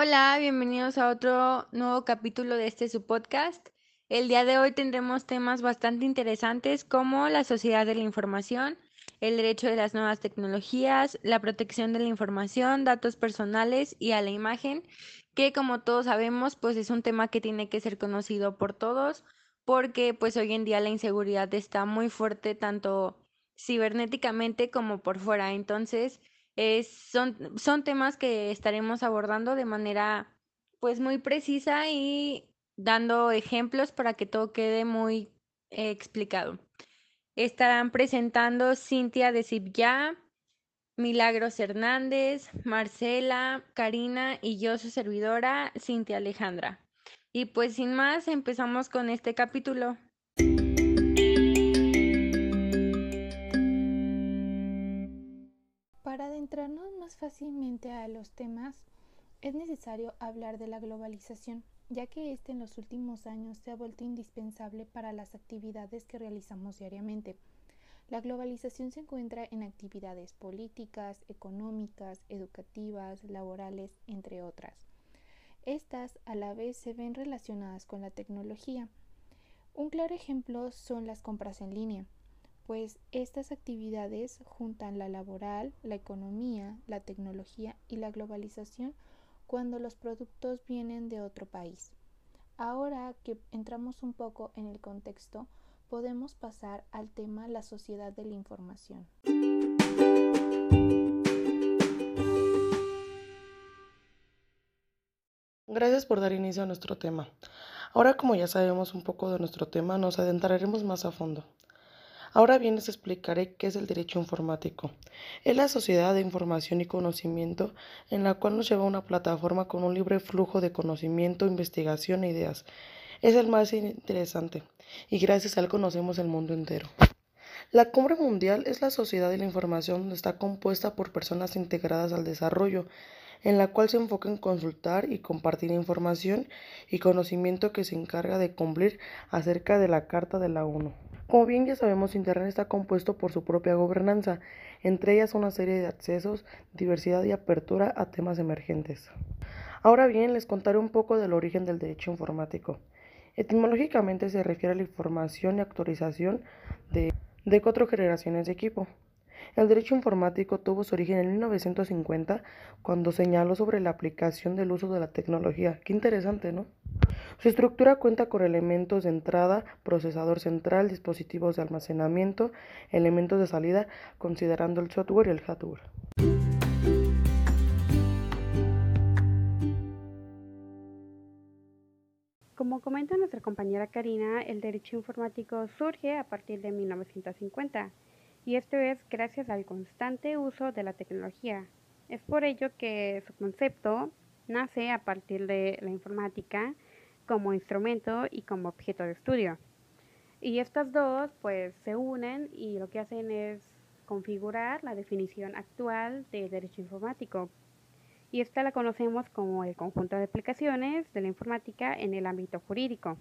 Hola, bienvenidos a otro nuevo capítulo de este su podcast. El día de hoy tendremos temas bastante interesantes como la sociedad de la información, el derecho de las nuevas tecnologías, la protección de la información, datos personales y a la imagen, que como todos sabemos, pues es un tema que tiene que ser conocido por todos, porque pues hoy en día la inseguridad está muy fuerte tanto cibernéticamente como por fuera. Entonces, son, son temas que estaremos abordando de manera pues muy precisa y dando ejemplos para que todo quede muy eh, explicado. Estarán presentando Cintia de Cibya, Milagros Hernández, Marcela, Karina y yo, su servidora, Cintia Alejandra. Y pues sin más, empezamos con este capítulo. Entrarnos más fácilmente a los temas, es necesario hablar de la globalización, ya que este en los últimos años se ha vuelto indispensable para las actividades que realizamos diariamente. La globalización se encuentra en actividades políticas, económicas, educativas, laborales, entre otras. Estas a la vez se ven relacionadas con la tecnología. Un claro ejemplo son las compras en línea pues estas actividades juntan la laboral, la economía, la tecnología y la globalización cuando los productos vienen de otro país. Ahora que entramos un poco en el contexto, podemos pasar al tema la sociedad de la información. Gracias por dar inicio a nuestro tema. Ahora como ya sabemos un poco de nuestro tema, nos adentraremos más a fondo. Ahora bien les explicaré qué es el derecho informático. Es la sociedad de información y conocimiento en la cual nos lleva una plataforma con un libre flujo de conocimiento, investigación e ideas. Es el más interesante y gracias a él conocemos el mundo entero. La Cumbre Mundial es la sociedad de la información donde está compuesta por personas integradas al desarrollo, en la cual se enfoca en consultar y compartir información y conocimiento que se encarga de cumplir acerca de la Carta de la ONU. Como bien ya sabemos, Internet está compuesto por su propia gobernanza, entre ellas una serie de accesos, diversidad y apertura a temas emergentes. Ahora bien, les contaré un poco del origen del derecho informático. Etimológicamente se refiere a la información y actualización de, de cuatro generaciones de equipo. El derecho informático tuvo su origen en 1950 cuando señaló sobre la aplicación del uso de la tecnología. Qué interesante, ¿no? Su estructura cuenta con elementos de entrada, procesador central, dispositivos de almacenamiento, elementos de salida, considerando el software y el hardware. Como comenta nuestra compañera Karina, el derecho informático surge a partir de 1950 y esto es gracias al constante uso de la tecnología. Es por ello que su concepto nace a partir de la informática como instrumento y como objeto de estudio. Y estas dos pues se unen y lo que hacen es configurar la definición actual de derecho informático. Y esta la conocemos como el conjunto de aplicaciones de la informática en el ámbito jurídico.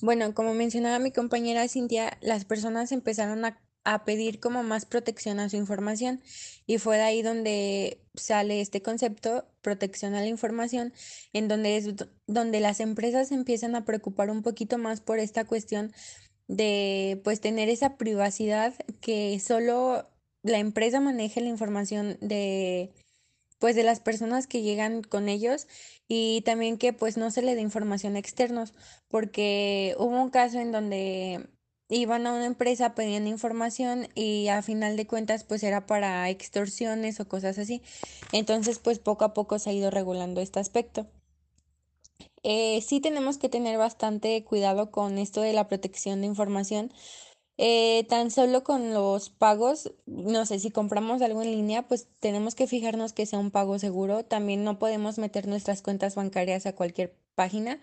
Bueno, como mencionaba mi compañera Cintia, las personas empezaron a a pedir como más protección a su información y fue de ahí donde sale este concepto, protección a la información, en donde es donde las empresas empiezan a preocupar un poquito más por esta cuestión de pues tener esa privacidad que solo la empresa maneje la información de pues de las personas que llegan con ellos y también que pues no se le dé información externos porque hubo un caso en donde iban a una empresa, pedían información y a final de cuentas pues era para extorsiones o cosas así. Entonces pues poco a poco se ha ido regulando este aspecto. Eh, sí tenemos que tener bastante cuidado con esto de la protección de información. Eh, tan solo con los pagos, no sé, si compramos algo en línea, pues tenemos que fijarnos que sea un pago seguro. También no podemos meter nuestras cuentas bancarias a cualquier página.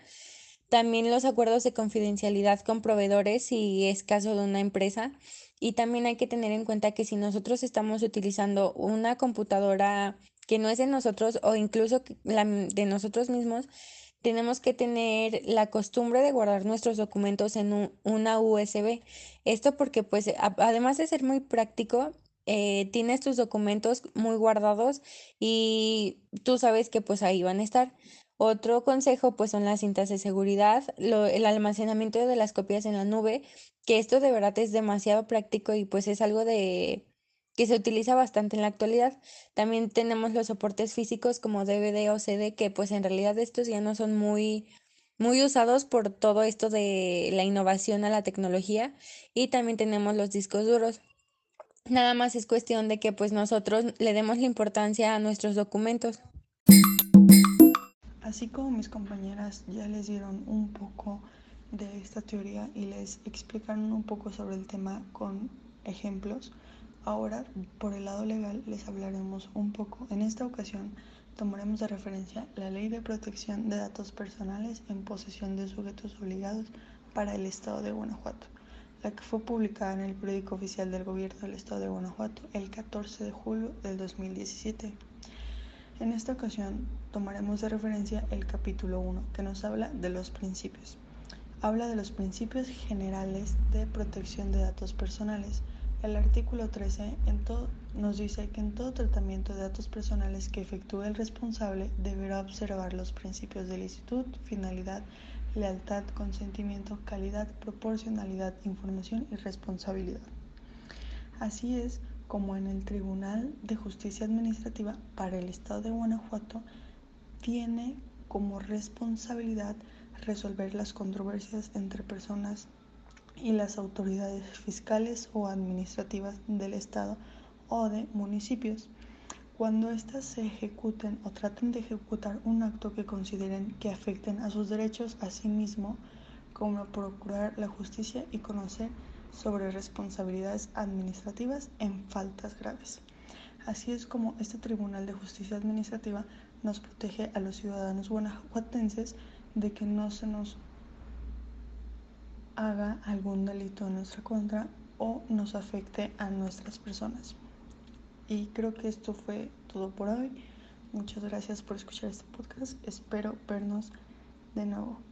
También los acuerdos de confidencialidad con proveedores si es caso de una empresa. Y también hay que tener en cuenta que si nosotros estamos utilizando una computadora que no es de nosotros o incluso de nosotros mismos, tenemos que tener la costumbre de guardar nuestros documentos en una USB. Esto porque pues además de ser muy práctico, eh, tienes tus documentos muy guardados y tú sabes que pues ahí van a estar. Otro consejo pues son las cintas de seguridad, el almacenamiento de las copias en la nube, que esto de verdad es demasiado práctico y pues es algo de que se utiliza bastante en la actualidad. También tenemos los soportes físicos como DVD o CD, que pues en realidad estos ya no son muy muy usados por todo esto de la innovación a la tecnología y también tenemos los discos duros. Nada más es cuestión de que pues nosotros le demos la importancia a nuestros documentos. Así como mis compañeras ya les dieron un poco de esta teoría y les explicaron un poco sobre el tema con ejemplos, ahora por el lado legal les hablaremos un poco. En esta ocasión tomaremos de referencia la Ley de Protección de Datos Personales en posesión de sujetos obligados para el Estado de Guanajuato, la que fue publicada en el periódico oficial del Gobierno del Estado de Guanajuato el 14 de julio del 2017. En esta ocasión tomaremos de referencia el capítulo 1, que nos habla de los principios. Habla de los principios generales de protección de datos personales. El artículo 13 nos dice que en todo tratamiento de datos personales que efectúe el responsable deberá observar los principios de licitud, finalidad, lealtad, consentimiento, calidad, proporcionalidad, información y responsabilidad. Así es como en el Tribunal de Justicia Administrativa para el Estado de Guanajuato, tiene como responsabilidad resolver las controversias entre personas y las autoridades fiscales o administrativas del Estado o de municipios cuando éstas se ejecuten o traten de ejecutar un acto que consideren que afecten a sus derechos a sí mismo, como procurar la justicia y conocer sobre responsabilidades administrativas en faltas graves. Así es como este Tribunal de Justicia Administrativa nos protege a los ciudadanos guanajuatenses de que no se nos haga algún delito en nuestra contra o nos afecte a nuestras personas. Y creo que esto fue todo por hoy. Muchas gracias por escuchar este podcast. Espero vernos de nuevo.